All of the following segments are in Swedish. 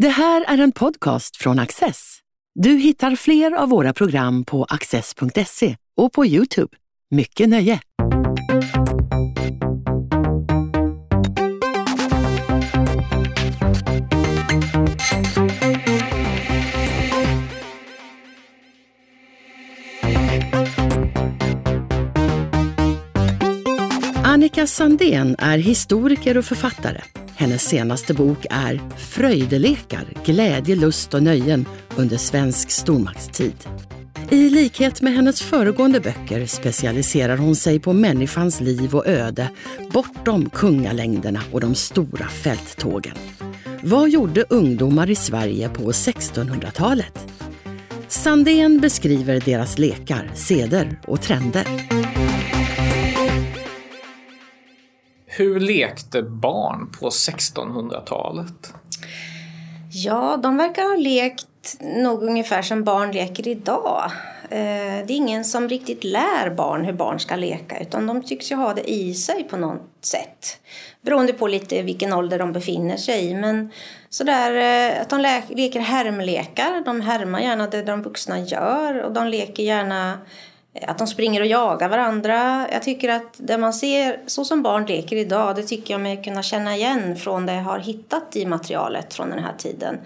Det här är en podcast från Access. Du hittar fler av våra program på access.se och på Youtube. Mycket nöje! Annika Sandén är historiker och författare. Hennes senaste bok är Fröjdelekar, glädje, lust och nöjen under svensk stormaktstid. I likhet med hennes föregående böcker specialiserar hon sig på människans liv och öde bortom kungalängderna och de stora fälttågen. Vad gjorde ungdomar i Sverige på 1600-talet? Sandén beskriver deras lekar, seder och trender. Hur lekte barn på 1600-talet? Ja, de verkar ha lekt nog ungefär som barn leker idag. Eh, det är ingen som riktigt lär barn hur barn ska leka utan de tycks ju ha det i sig på något sätt. Beroende på lite vilken ålder de befinner sig i. Men sådär eh, att de leker härmlekar. De härmar gärna det de vuxna gör och de leker gärna att de springer och jagar varandra. Jag tycker att det man ser så som barn leker idag, det tycker jag mig kunna känna igen från det jag har hittat i materialet från den här tiden.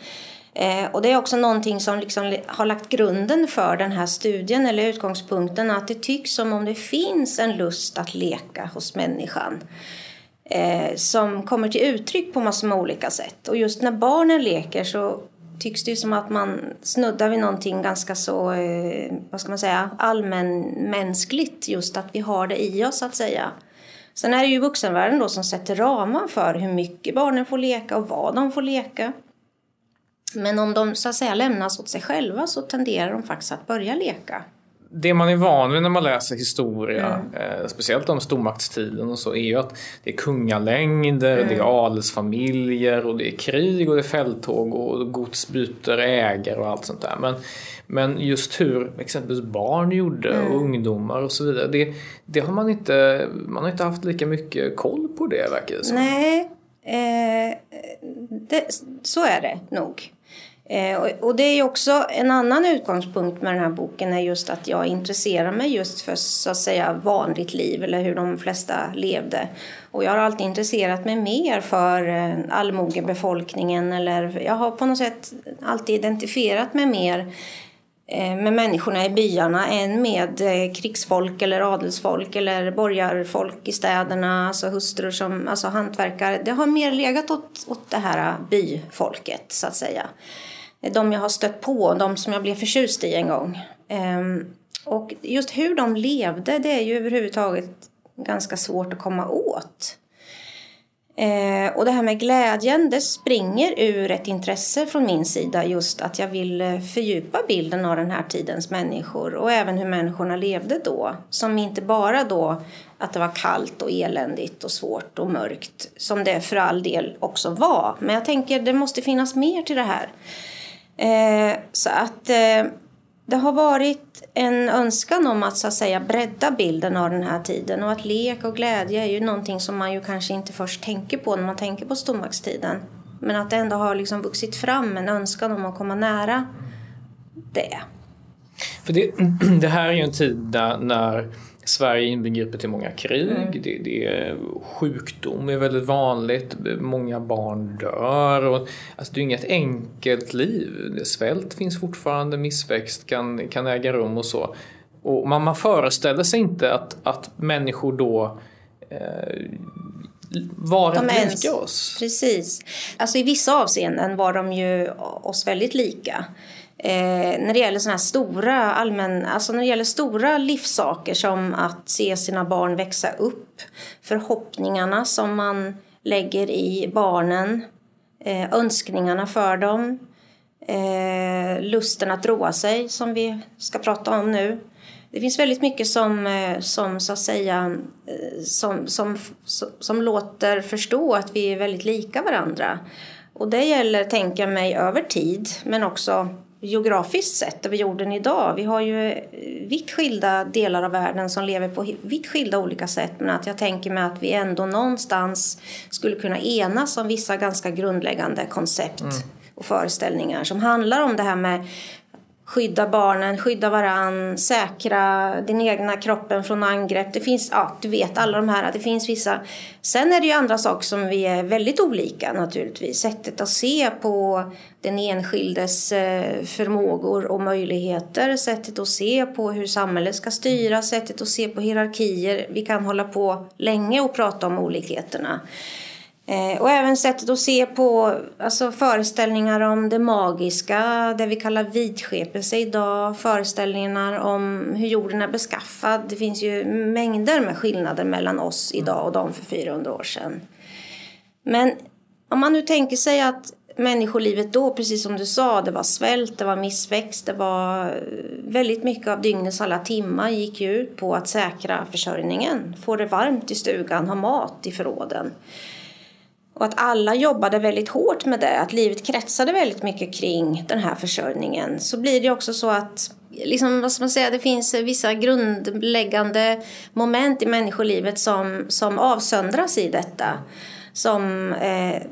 Eh, och det är också någonting som liksom har lagt grunden för den här studien eller utgångspunkten att det tycks som om det finns en lust att leka hos människan. Eh, som kommer till uttryck på massor med olika sätt. Och just när barnen leker så tycks det ju som att man snuddar vid någonting ganska så, eh, vad ska man säga, allmänmänskligt. Just att vi har det i oss, så att säga. Sen är det ju vuxenvärlden då som sätter ramar för hur mycket barnen får leka och vad de får leka. Men om de så att säga lämnas åt sig själva så tenderar de faktiskt att börja leka det man är van vid när man läser historia, mm. eh, speciellt om stormaktstiden och så, är ju att det är kungalängder, mm. det är adelsfamiljer och det är krig och det är fälttåg och gods byter ägare och allt sånt där. Men, men just hur exempelvis barn gjorde mm. och ungdomar och så vidare, det, det, har man inte, man har inte haft lika mycket koll på det verkar det som. Nej, eh, det, så är det nog. Eh, och det är också en annan utgångspunkt med den här boken är just att jag intresserar mig just för så att säga vanligt liv eller hur de flesta levde. Och jag har alltid intresserat mig mer för eh, allmogebefolkningen eller jag har på något sätt alltid identifierat mig mer eh, med människorna i byarna än med krigsfolk eller adelsfolk eller borgarfolk i städerna, alltså hustrur som alltså hantverkare. Det har mer legat åt, åt det här byfolket så att säga Eh, de jag har stött på, de som jag blev förtjust i en gång. Ehm, och just hur de levde, det är ju överhuvudtaget ganska svårt att komma åt. Eh, och det här med glädjen, det springer ur ett intresse från min sida just att jag vill eh, fördjupa bilden av den här tidens människor och även hur människorna levde då. Som inte bara då att det var kallt och eländigt och svårt och mörkt som det för all del också var. Men jag tänker det måste finnas mer till det här. Eh, så att eh, det har varit en önskan om att så att säga bredda bilden av den här tiden och att lek och glädje är ju någonting som man ju kanske inte först tänker på när man tänker på stormaktstiden. Men att det ändå har liksom vuxit fram en önskan om att komma nära det. För det, det här är ju en tid när Sverige inbegriper till många krig, mm. det, det, är sjukdom är väldigt vanligt, många barn dör. Och, alltså det är inget enkelt liv. Svält finns fortfarande, missväxt kan, kan äga rum och så. Och man, man föreställer sig inte att, att människor då eh, var rätt lika oss. Precis. Alltså i vissa avseenden var de ju oss väldigt lika. Eh, när det gäller såna här stora allmän, alltså när det gäller stora livssaker som att se sina barn växa upp, förhoppningarna som man lägger i barnen, eh, önskningarna för dem, eh, lusten att roa sig som vi ska prata om nu. Det finns väldigt mycket som, eh, som så att säga, eh, som, som, som, som låter förstå att vi är väldigt lika varandra. Och det gäller, tänker jag mig, över tid men också geografiskt sett över jorden idag. Vi har ju eh, vitt skilda delar av världen som lever på vitt skilda olika sätt men att jag tänker mig att vi ändå någonstans skulle kunna enas om vissa ganska grundläggande koncept. Mm. och föreställningar som handlar om det här med skydda barnen, skydda varann, säkra den egna kroppen från angrepp. Det finns, ja, du vet alla de här, det finns vissa. Sen är det ju andra saker som vi är väldigt olika naturligtvis. Sättet att se på den enskildes eh, förmågor och möjligheter, sättet att se på hur samhället ska styras, sättet att se på hierarkier. Vi kan hålla på länge och prata om olikheterna. Eh, och även sättet att se på alltså föreställningar om det magiska, det vi kallar vidskepelse idag, föreställningar om hur jorden är beskaffad. Det finns ju mängder med skillnader mellan oss idag och de för 400 år sedan. Men om man nu tänker sig att människolivet då, precis som du sa, det var svält, det var missväxt, det var eh, väldigt mycket av dygnets alla timmar gick ut på att säkra försörjningen, få det varmt i stugan, ha mat i förråden. Och att alla jobbade väldigt hårt med det, att livet kretsade väldigt mycket kring den här försörjningen. Så blir det också så att liksom, vad ska man säga, det finns vissa grundläggande moment i människolivet som, som avsöndras i detta. Som, eh,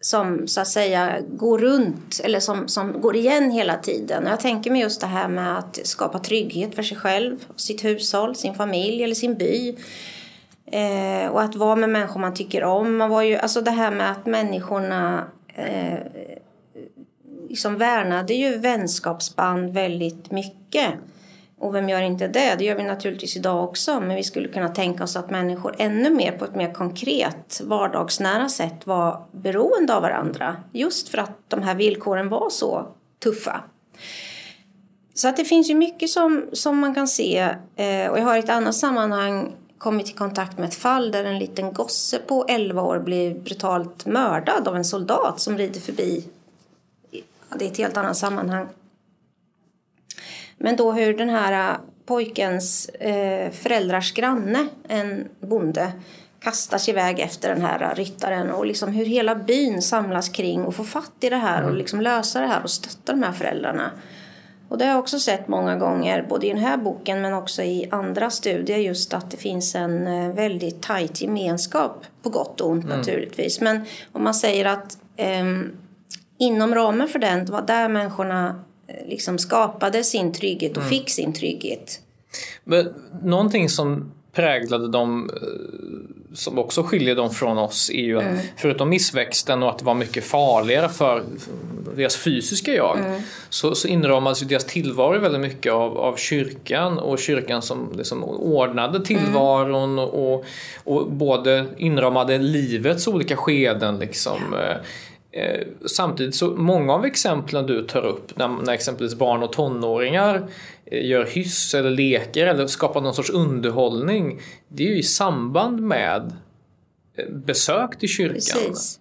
som så att säga går runt eller som, som går igen hela tiden. Och jag tänker mig just det här med att skapa trygghet för sig själv, sitt hushåll, sin familj eller sin by Eh, och att vara med människor man tycker om. Man var ju, alltså det här med att människorna eh, liksom värnade ju vänskapsband väldigt mycket. Och vem gör inte det? Det gör vi naturligtvis idag också. Men vi skulle kunna tänka oss att människor ännu mer på ett mer konkret, vardagsnära sätt var beroende av varandra. Just för att de här villkoren var så tuffa. Så att det finns ju mycket som, som man kan se. Eh, och jag har i ett annat sammanhang kommit i kontakt med ett fall där en liten gosse på 11 år blev brutalt mördad av en soldat som rider förbi. Det är ett helt annat sammanhang. Men då hur den här pojkens eh, föräldrars granne, en bonde, kastas iväg efter den här ryttaren och liksom hur hela byn samlas kring och får fatt i det här och mm. liksom lösa det här och stötta de här föräldrarna. Och det har jag också sett många gånger, både i den här boken men också i andra studier, just att det finns en eh, väldigt tajt gemenskap, på gott och ont mm. naturligtvis. Men om man säger att eh, inom ramen för den, det var där människorna eh, liksom skapade sin trygghet och mm. fick sin trygghet. Men någonting som präglade dem eh, som också skiljer dem från oss är ju att mm. förutom missväxten och att det var mycket farligare för deras fysiska jag mm. så, så inramades ju deras tillvaro väldigt mycket av, av kyrkan och kyrkan som liksom ordnade tillvaron mm. och, och både inramade livets olika skeden liksom. Ja. Eh, samtidigt så många av exemplen du tar upp när, när exempelvis barn och tonåringar eh, gör hyss eller leker eller skapar någon sorts underhållning. Det är ju i samband med eh, besök till kyrkan. Precis.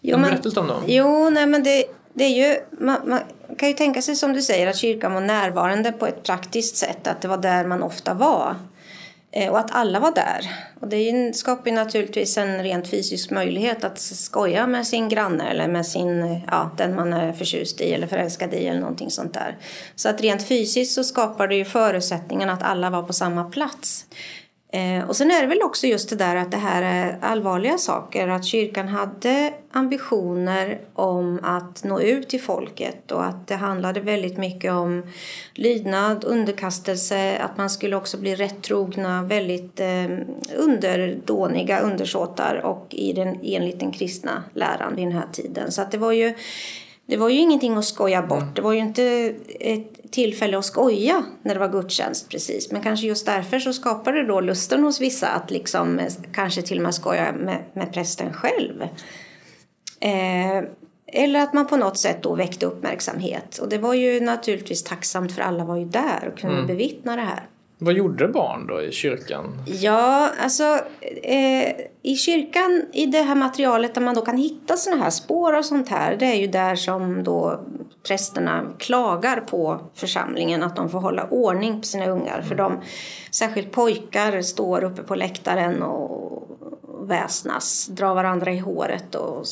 Jo, men, om dem? Jo, nej men det, det är ju, man, man, kan ju tänka sig som du säger att kyrkan var närvarande på ett praktiskt sätt, att det var där man ofta var. Eh, och att alla var där. Och det skapar ju naturligtvis en rent fysisk möjlighet att skoja med sin granne eller med sin, ja, den man är förtjust i eller förälskad i eller någonting sånt där. Så att rent fysiskt så skapar det ju förutsättningen att alla var på samma plats. Eh, och sen är det väl också just det där att det här är allvarliga saker. Att kyrkan hade ambitioner om att nå ut till folket och att det handlade väldigt mycket om lydnad, underkastelse, att man skulle också bli rättrogna, väldigt eh, underdåniga undersåtar och i den, enligt den kristna läran vid den här tiden. Så att det var ju det var ju ingenting att skoja bort. Mm. Det var ju inte ett tillfälle att skoja när det var gudstjänst precis. Men kanske just därför så skapade det då lusten hos vissa att liksom eh, kanske till och med skoja med, med prästen själv. Eh, eller att man på något sätt då väckte uppmärksamhet. Och det var ju naturligtvis tacksamt för alla var ju där och kunde mm. bevittna det här. Vad gjorde barn då i kyrkan? Ja, alltså eh, i kyrkan, i det här materialet där man då kan hitta sådana här spår och sånt här, det är ju där som då prästerna klagar på församlingen att de får hålla ordning på sina ungar. Mm. För de, särskilt pojkar, står uppe på läktaren och väsnas, drar varandra i håret och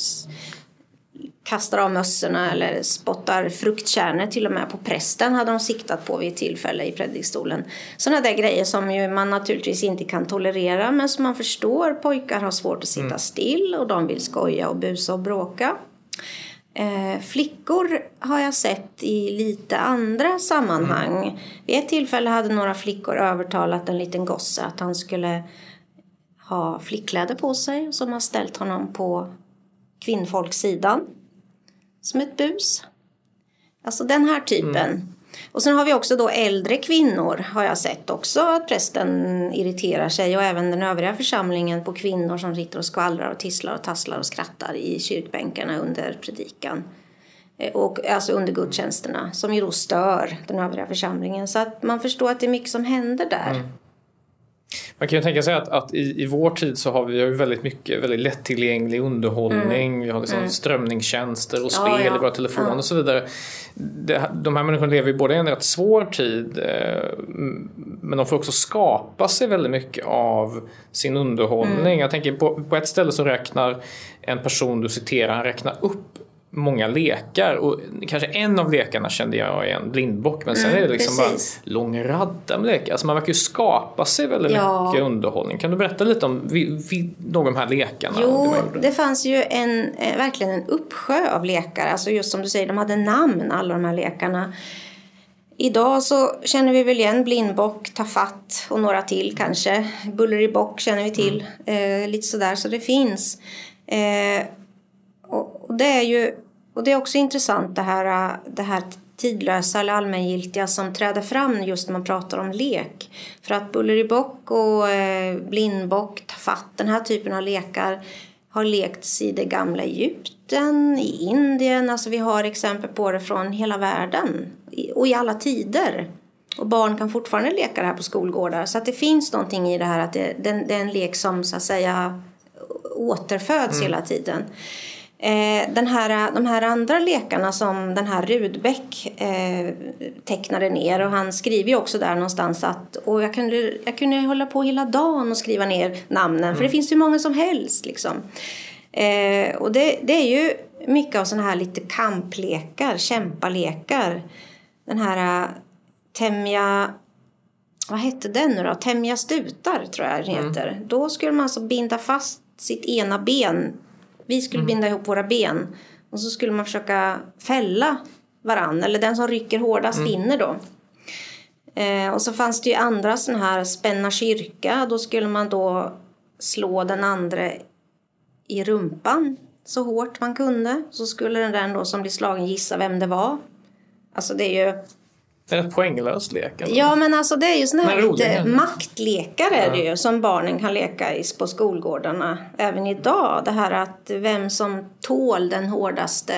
kastar av mössorna eller spottar fruktkärnor till och med på prästen hade de siktat på vid ett tillfälle i predikstolen. Sådana där grejer som ju man naturligtvis inte kan tolerera men som man förstår pojkar har svårt att sitta mm. still och de vill skoja och busa och bråka. Eh, flickor har jag sett i lite andra sammanhang. Mm. Vid ett tillfälle hade några flickor övertalat en liten gosse att han skulle ha flickkläder på sig som har ställt honom på kvinnfolkssidan som ett bus. Alltså den här typen. Mm. Och sen har vi också då äldre kvinnor har jag sett också att prästen irriterar sig och även den övriga församlingen på kvinnor som sitter och skvallrar och tisslar och tasslar och skrattar i kyrkbänkarna under predikan. Eh, och, alltså under gudstjänsterna som ju då stör den övriga församlingen. Så att man förstår att det är mycket som händer där. Mm. Man kan ju tänka sig att, att i, i vår tid så har vi ju väldigt mycket väldigt lättillgänglig underhållning. Mm. Vi har liksom mm. strömningstjänster och spel ja, ja. i våra telefoner ja. och så vidare. Det, de här människorna lever ju både i en rätt svår tid eh, men de får också skapa sig väldigt mycket av sin underhållning. Mm. Jag tänker på, på ett ställe så räknar en person du citerar, han räknar upp många lekar och kanske en av lekarna kände jag igen, blindbock, men sen mm, är det liksom precis. bara lång radda med lekar. Alltså man verkar ju skapa sig väldigt ja. mycket underhållning. Kan du berätta lite om vi, vi, någon av de här lekarna? Jo, det, det fanns ju en, eh, verkligen en uppsjö av lekar, alltså just som du säger, de hade namn alla de här lekarna. Idag så känner vi väl igen blindbock, tafatt och några till kanske. Bulleribock känner vi till, mm. eh, lite sådär, så det finns. Eh, och, det är ju och det är också intressant det här, det här tidlösa eller allmängiltiga som träder fram just när man pratar om lek. För att bulleribock och eh, blindbock, tafatt, den här typen av lekar har lekts i det gamla Egypten, i Indien. Alltså vi har exempel på det från hela världen och i alla tider. Och barn kan fortfarande leka det här på skolgårdar. Så att det finns någonting i det här att det, det, det är en lek som så att säga återföds mm. hela tiden. Eh, den här, de här andra lekarna som den här Rudbeck eh, tecknade ner och han skriver ju också där någonstans att och jag, kunde, jag kunde hålla på hela dagen och skriva ner namnen mm. för det finns ju många som helst liksom. Eh, och det, det är ju mycket av sådana här lite kamplekar, kämpalekar. Den här uh, Temja, vad hette den nu då? Temja stutar tror jag den mm. heter. Mm. Då skulle man alltså binda fast sitt ena ben vi skulle mm. binda ihop våra ben och så skulle man försöka fälla varann. Eller den som rycker hårdast mm. vinner då. Eh, och så fanns det ju andra sådana här spänna kyrka. Då skulle man då slå den andra i rumpan så hårt man kunde. Så skulle den där då som blir slagen gissa vem det var. Alltså det är ju det är en poänglös lek? Eller? Ja, men alltså det är ju sådana här lite maktlekar är det ju som barnen kan leka i på skolgårdarna även idag. Det här att vem som tål den hårdaste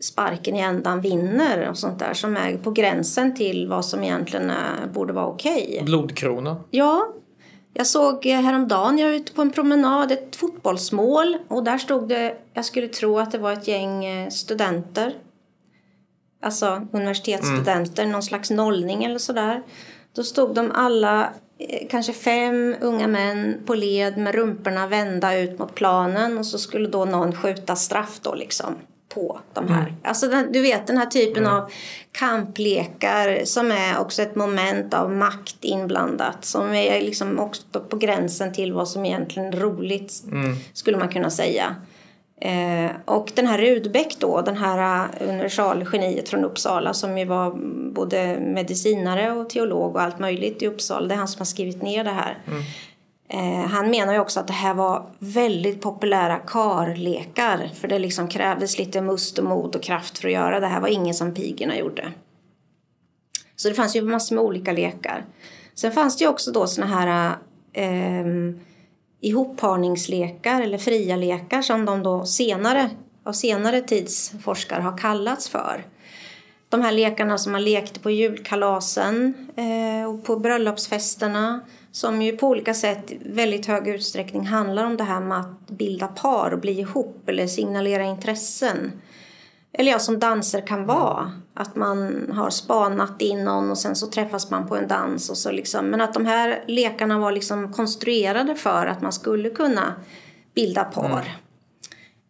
sparken i ändan vinner och sånt där som är på gränsen till vad som egentligen är, borde vara okej. Okay. Blodkrona? Ja. Jag såg häromdagen, jag var ute på en promenad, ett fotbollsmål och där stod det, jag skulle tro att det var ett gäng eh, studenter alltså universitetsstudenter, mm. någon slags nollning eller sådär. Då stod de alla, eh, kanske fem unga män på led med rumporna vända ut mot planen och så skulle då någon skjuta straff då liksom på de här. Mm. Alltså den, du vet den här typen mm. av kamplekar som är också ett moment av makt inblandat som är liksom också på gränsen till vad som egentligen är roligt mm. skulle man kunna säga. Eh, och den här Rudbeck då, den här uh, universalgeniet från Uppsala som ju var både medicinare och teolog och allt möjligt i Uppsala. Det är han som har skrivit ner det här. Mm. Eh, han menar ju också att det här var väldigt populära karlekar för det liksom krävdes lite must och mod och kraft för att göra det här var inget som pigorna gjorde. Så det fanns ju massor med olika lekar. Sen fanns det ju också då såna här eh, ihopparningslekar eller fria lekar som de då senare av senare tids forskare har kallats för. De här lekarna som man lekte på julkalasen eh, och på bröllopsfesterna som ju på olika sätt i väldigt hög utsträckning handlar om det här med att bilda par och bli ihop eller signalera intressen eller ja, som danser kan vara. Att man har spanat in någon och sen så träffas man på en dans. Och så liksom. Men att de här lekarna var liksom konstruerade för att man skulle kunna bilda par.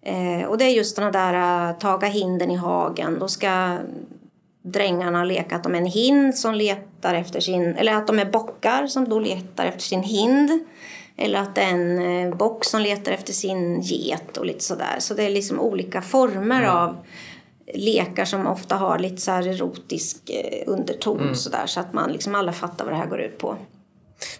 Mm. Eh, och det är just den där uh, taga hinden i hagen. Då ska drängarna leka att de är en hind som letar efter sin... Eller att de är bockar som då letar efter sin hind. Eller att det är en eh, bock som letar efter sin get och lite sådär. Så det är liksom olika former mm. av lekar som ofta har lite så här erotisk eh, underton mm. så, där, så att man liksom alla fattar vad det här går ut på.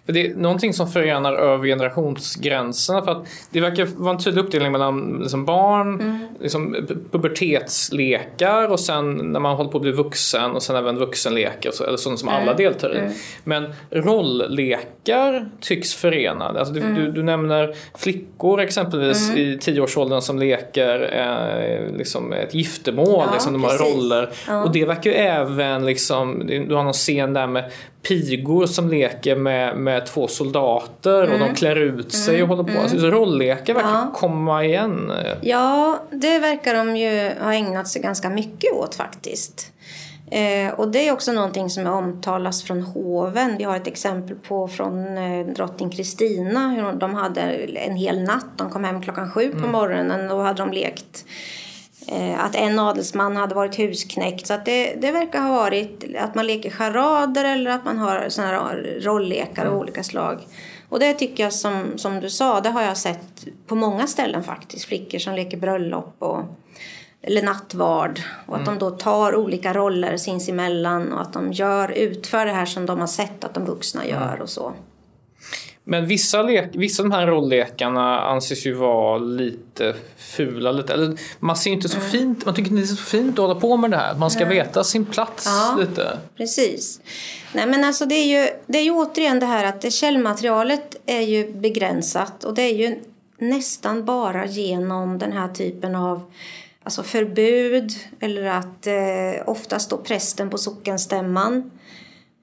För det är någonting som förenar över generationsgränserna. För att det verkar vara en tydlig uppdelning mellan liksom barn, mm. liksom pubertetslekar och sen när man håller på att bli vuxen och sen även vuxenlekar, eller sådant som mm. alla deltar i. Mm. Men rolllekar tycks förena. Alltså du, du, du, nämner flickor exempelvis mm. i tioårsåldern som leker eh, liksom ett giftermål, ja, liksom, de har roller. Ja. Och det verkar ju även, liksom, du har någon scen där med pigor som leker med, med två soldater mm. och de mm. klär ut sig mm. och håller på. Mm. Alltså, rolllekar verkar ja. komma igen. Ja, det verkar de ju ha ägnat sig ganska mycket åt faktiskt. Eh, och det är också någonting som omtalas från hoven. Vi har ett exempel på från eh, drottning Kristina. Hur de hade en hel natt. De kom hem klockan sju på mm. morgonen och hade de lekt att en adelsman hade varit husknäckt. Så att det, det verkar ha varit att man leker charader eller att man har såna här rolllekar av mm. olika slag. Och det tycker jag som, som du sa, det har jag sett på många ställen faktiskt. Flickor som leker bröllop och, eller nattvard. Och att mm. de då tar olika roller sinsemellan och att de gör, utför det här som de har sett att de vuxna mm. gör och så. Men vissa, lek, vissa av de här rolllekarna anses ju vara lite fula. Lite, eller, man ser inte så mm. fint, man tycker inte det är så fint att hålla på med det här. Man ska mm. veta sin plats ja, lite. Precis. Nej men alltså det är ju, det är ju återigen det här att källmaterialet är ju begränsat och det är ju nästan bara genom den här typen av alltså förbud eller att eh, oftast då prästen på sockenstämman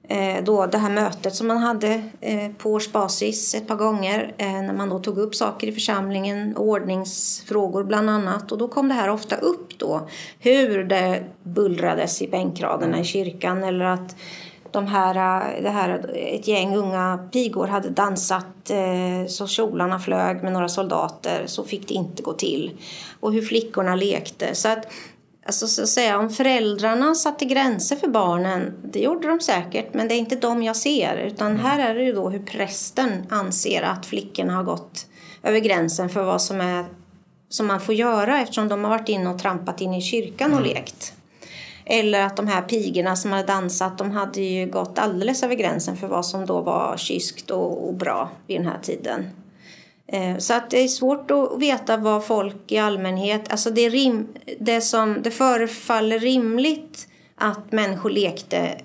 Eh, då det här mötet som man hade eh, på årsbasis ett par gånger eh, när man då tog upp saker i församlingen, ordningsfrågor bland annat. Och då kom det här ofta upp då, hur det bullrades i bänkraderna i kyrkan eller att de här, eh, det här, ett gäng unga pigor hade dansat eh, så kjolarna flög med några soldater. Så fick det inte gå till. Och hur flickorna lekte. Så att Alltså så att säga, om föräldrarna satte gränser för barnen, det gjorde de säkert, men det är inte dem jag ser. Utan mm. här är det ju då hur prästen anser att flickorna har gått över gränsen för vad som, är, som man får göra eftersom de har varit inne och trampat in i kyrkan och mm. lekt. Eller att de här pigorna som hade dansat, de hade ju gått alldeles över gränsen för vad som då var kyskt och, och bra vid den här tiden. Eh, så att det är svårt att veta vad folk i allmänhet... Alltså det, rim, det, som, det förefaller rimligt att människor lekte,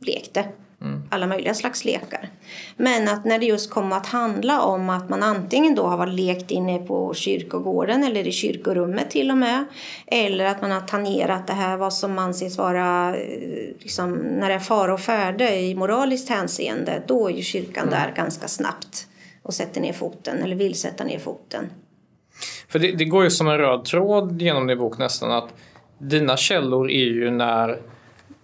lekte mm. alla möjliga slags lekar. Men att när det just kom att handla om att man antingen då har lekt inne på kyrkogården eller i kyrkorummet till och med. Eller att man har tangerat det här vad som anses vara eh, liksom, när det är fara och färde i moraliskt hänseende. Då är ju kyrkan mm. där ganska snabbt och sätter ner foten eller vill sätta ner foten. För det, det går ju som en röd tråd genom din bok nästan att dina källor är ju när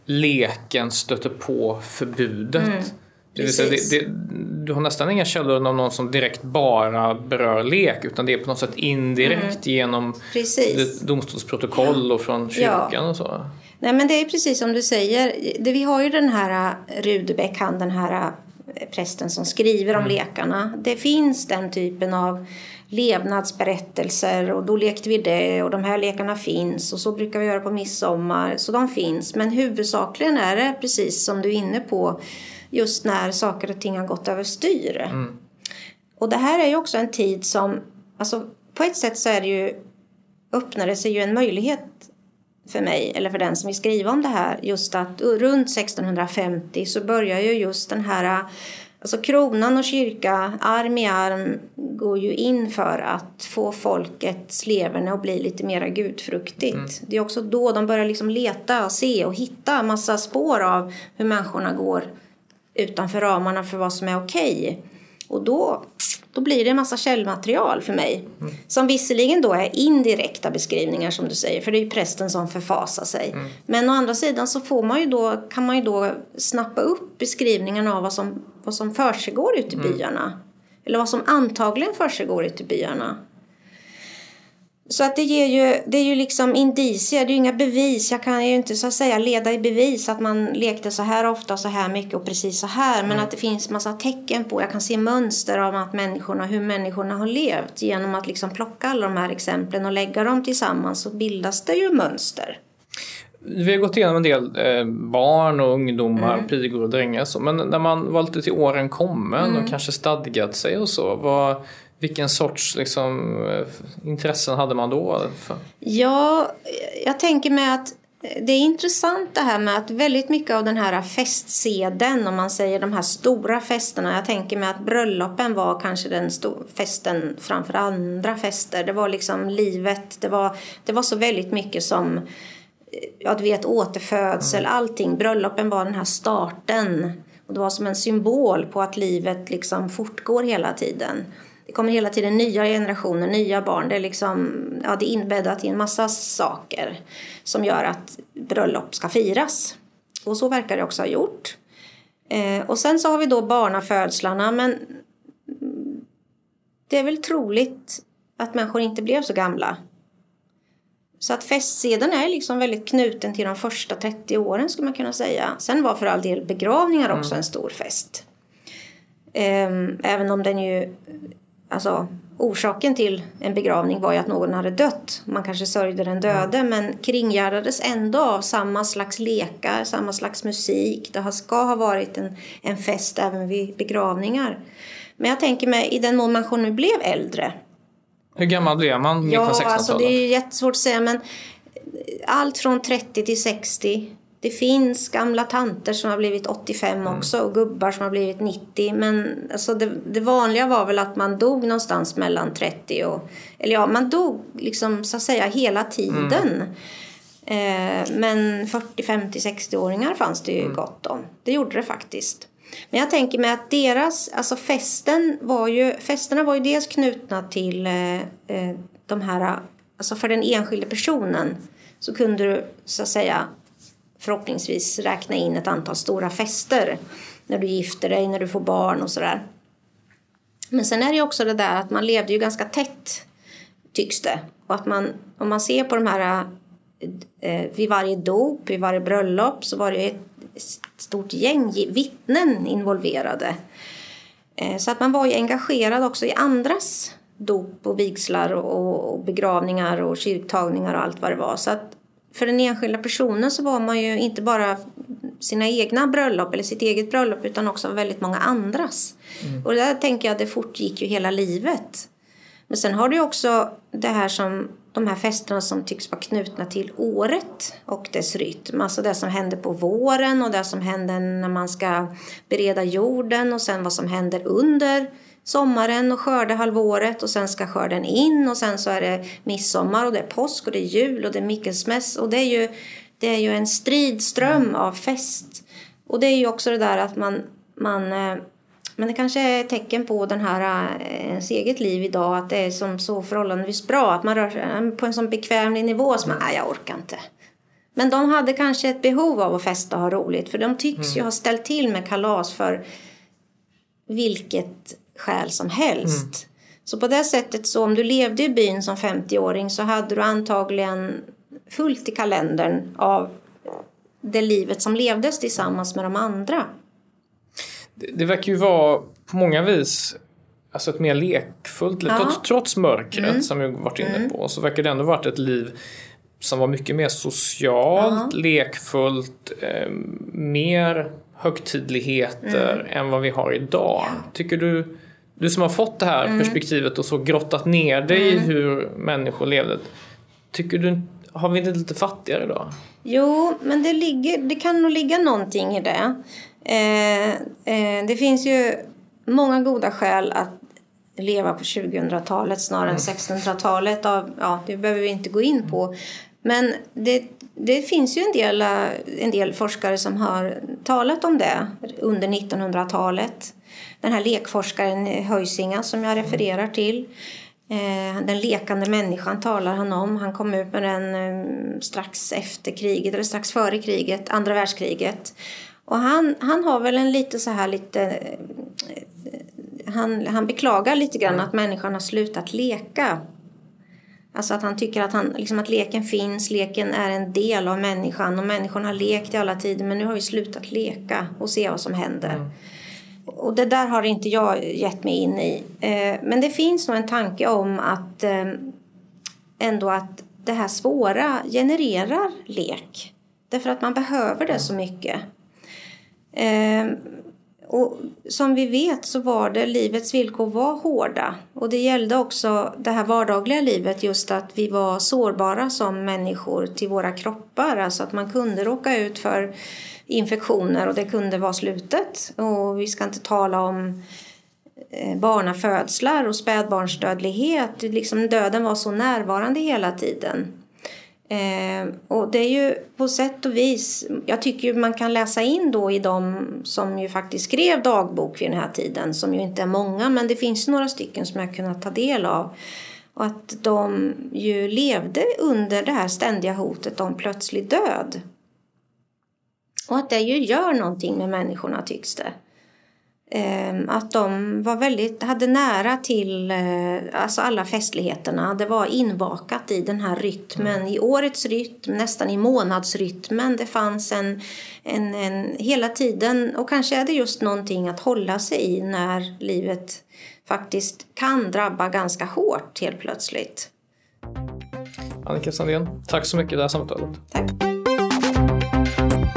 leken stöter på förbudet. Mm, det det, det, du har nästan inga källor om någon som direkt bara berör lek utan det är på något sätt indirekt mm. genom domstolsprotokoll ja. och från kyrkan ja. och så. Nej men det är precis som du säger. Vi har ju den här Rudebeck, han den här prästen som skriver om mm. lekarna. Det finns den typen av levnadsberättelser och då lekte vi det och de här lekarna finns och så brukar vi göra på midsommar. Så de finns. Men huvudsakligen är det precis som du är inne på just när saker och ting har gått överstyr. Mm. Och det här är ju också en tid som, alltså på ett sätt så är det ju, öppnar det sig ju en möjlighet för mig eller för den som vill skriva om det här just att runt 1650 så börjar ju just den här Alltså kronan och kyrka, arm i arm, går ju in för att få folkets leverne att bli lite mer gudfruktigt. Mm. Det är också då de börjar liksom leta och se och hitta massa spår av hur människorna går utanför ramarna för vad som är okej. Okay. Och då då blir det en massa källmaterial för mig. Mm. Som visserligen då är indirekta beskrivningar som du säger, för det är ju prästen som förfasar sig. Mm. Men å andra sidan så får man ju då, kan man ju då snappa upp beskrivningarna av vad som, vad som försiggår ute i mm. byarna. Eller vad som antagligen försiggår ute i byarna. Så att det ger ju, det är ju liksom indicier, det är ju inga bevis. Jag kan ju inte så att säga leda i bevis att man lekte så här ofta, så här mycket och precis så här. Men mm. att det finns massa tecken på, jag kan se mönster av att människorna, hur människorna har levt. Genom att liksom plocka alla de här exemplen och lägga dem tillsammans så bildas det ju mönster. Vi har gått igenom en del eh, barn och ungdomar, mm. pigor och drängar. Så. Men när man var lite till åren kommen mm. och kanske stadgat sig och så. Vad, vilken sorts liksom, eh, intressen hade man då? Ja, jag tänker mig att det är intressant det här med att väldigt mycket av den här festseden, om man säger de här stora festerna. Jag tänker mig att bröllopen var kanske den festen framför andra fester. Det var liksom livet, det var, det var så väldigt mycket som ja, du vet, återfödsel, mm. allting. Bröllopen var den här starten. Och det var som en symbol på att livet liksom fortgår hela tiden. Det kommer hela tiden nya generationer, nya barn. Det är, liksom, ja, det är inbäddat i en massa saker som gör att bröllop ska firas. Och så verkar det också ha gjort. Eh, och sen så har vi då barnafödslarna. Men det är väl troligt att människor inte blev så gamla så att festseden är liksom väldigt knuten till de första 30 åren skulle man kunna säga. Sen var för all del begravningar också mm. en stor fest. Ehm, även om den ju, alltså orsaken till en begravning var ju att någon hade dött. Man kanske sörjde den döde mm. men kringgärdades ändå av samma slags lekar, samma slags musik. Det ska ha varit en, en fest även vid begravningar. Men jag tänker mig i den mån människor nu blev äldre hur gammal blev man Ja, alltså det är jättesvårt att säga men allt från 30 till 60. Det finns gamla tanter som har blivit 85 mm. också och gubbar som har blivit 90. Men alltså det, det, vanliga var väl att man dog någonstans mellan 30 och... Eller ja, man dog liksom så att säga hela tiden. Mm. Eh, men 40, 50, 60-åringar fanns det ju mm. gott om. Det gjorde det faktiskt. Men jag tänker mig att deras, alltså festen var ju, festerna var ju dels knutna till eh, eh, de här, alltså för den enskilde personen så kunde du så att säga förhoppningsvis räkna in ett antal stora fester när du gifter dig, när du får barn och sådär. Men sen är det ju också det där att man levde ju ganska tätt tycks det. Och att man, om man ser på de här eh, vid varje dop, vid varje bröllop så var det ett stort gäng vittnen involverade. Eh, så att man var ju engagerad också i andras dop och vigslar och begravningar och kyrktagningar och allt vad det var. Så att för den enskilda personen så var man ju inte bara sina egna bröllop eller sitt eget bröllop utan också väldigt många andras. Mm. Och där tänker jag att det fortgick ju hela livet. Men sen har du också det här som de här festerna som tycks vara knutna till året och dess rytm. Alltså det som händer på våren och det som händer när man ska bereda jorden och sen vad som händer under sommaren och skördehalvåret och sen ska skörden in och sen så är det midsommar och det är påsk och det är jul och det är Mikkelsmäss och det är ju, det är ju en stridström av fest. Och det är ju också det där att man, man eh, men det kanske är ett tecken på den här, eh, ens eget liv idag att det är som så förhållandevis bra. Att man rör sig på en sån bekvämlig nivå som man, nej jag orkar inte. Men de hade kanske ett behov av att festa och ha roligt. För de tycks mm. ju ha ställt till med kalas för vilket skäl som helst. Mm. Så på det sättet så om du levde i byn som 50-åring så hade du antagligen fullt i kalendern av det livet som levdes tillsammans med de andra det, det verkar ju vara på många vis alltså ett mer lekfullt liv. Trots, trots mörkret mm. som vi varit inne mm. på så verkar det ändå varit ett liv som var mycket mer socialt, ja. lekfullt, eh, mer högtidligheter mm. än vad vi har idag. Tycker du, du som har fått det här mm. perspektivet och så grottat ner dig i mm. hur människor levde. Tycker du, har vi inte lite fattigare idag? Jo, men det, ligger, det kan nog ligga någonting i det. Eh, eh, det finns ju många goda skäl att leva på 2000-talet snarare än 1600-talet. Mm. Ja, det behöver vi inte gå in på. Men det, det finns ju en del, en del forskare som har talat om det under 1900-talet. Den här lekforskaren Höjsinga som jag refererar till. Eh, den lekande människan talar han om. Han kom ut med den strax efter kriget, eller strax före kriget, andra världskriget. Och han, han har väl en lite så här lite... Han, han beklagar lite grann att människan har slutat leka. Alltså att han tycker att, han, liksom att leken finns, leken är en del av människan och människan har lekt i alla tider men nu har vi slutat leka och se vad som händer. Mm. Och det där har inte jag gett mig in i. Eh, men det finns nog en tanke om att eh, ändå att det här svåra genererar lek. Därför att man behöver det så mycket. Eh, och som vi vet så var det livets villkor var hårda. Och det gällde också det här vardagliga livet just att vi var sårbara som människor till våra kroppar. Alltså att man kunde råka ut för infektioner och det kunde vara slutet. Och vi ska inte tala om eh, barnafödslar och spädbarnsdödlighet. Liksom döden var så närvarande hela tiden. Eh, och det är ju på sätt och vis, jag tycker man kan läsa in då i de som ju faktiskt skrev dagbok vid den här tiden, som ju inte är många, men det finns några stycken som jag kunnat ta del av. Och att de ju levde under det här ständiga hotet om plötslig död. Och att det ju gör någonting med människorna tycks det. Ehm, att de var väldigt, hade nära till eh, alltså alla festligheterna. Det var inbakat i den här rytmen, i årets rytm, nästan i månadsrytmen. Det fanns en, en, en hela tiden, och kanske är det just någonting att hålla sig i när livet faktiskt kan drabba ganska hårt helt plötsligt. Annika Sandén, tack så mycket för det här samtalet. Tack.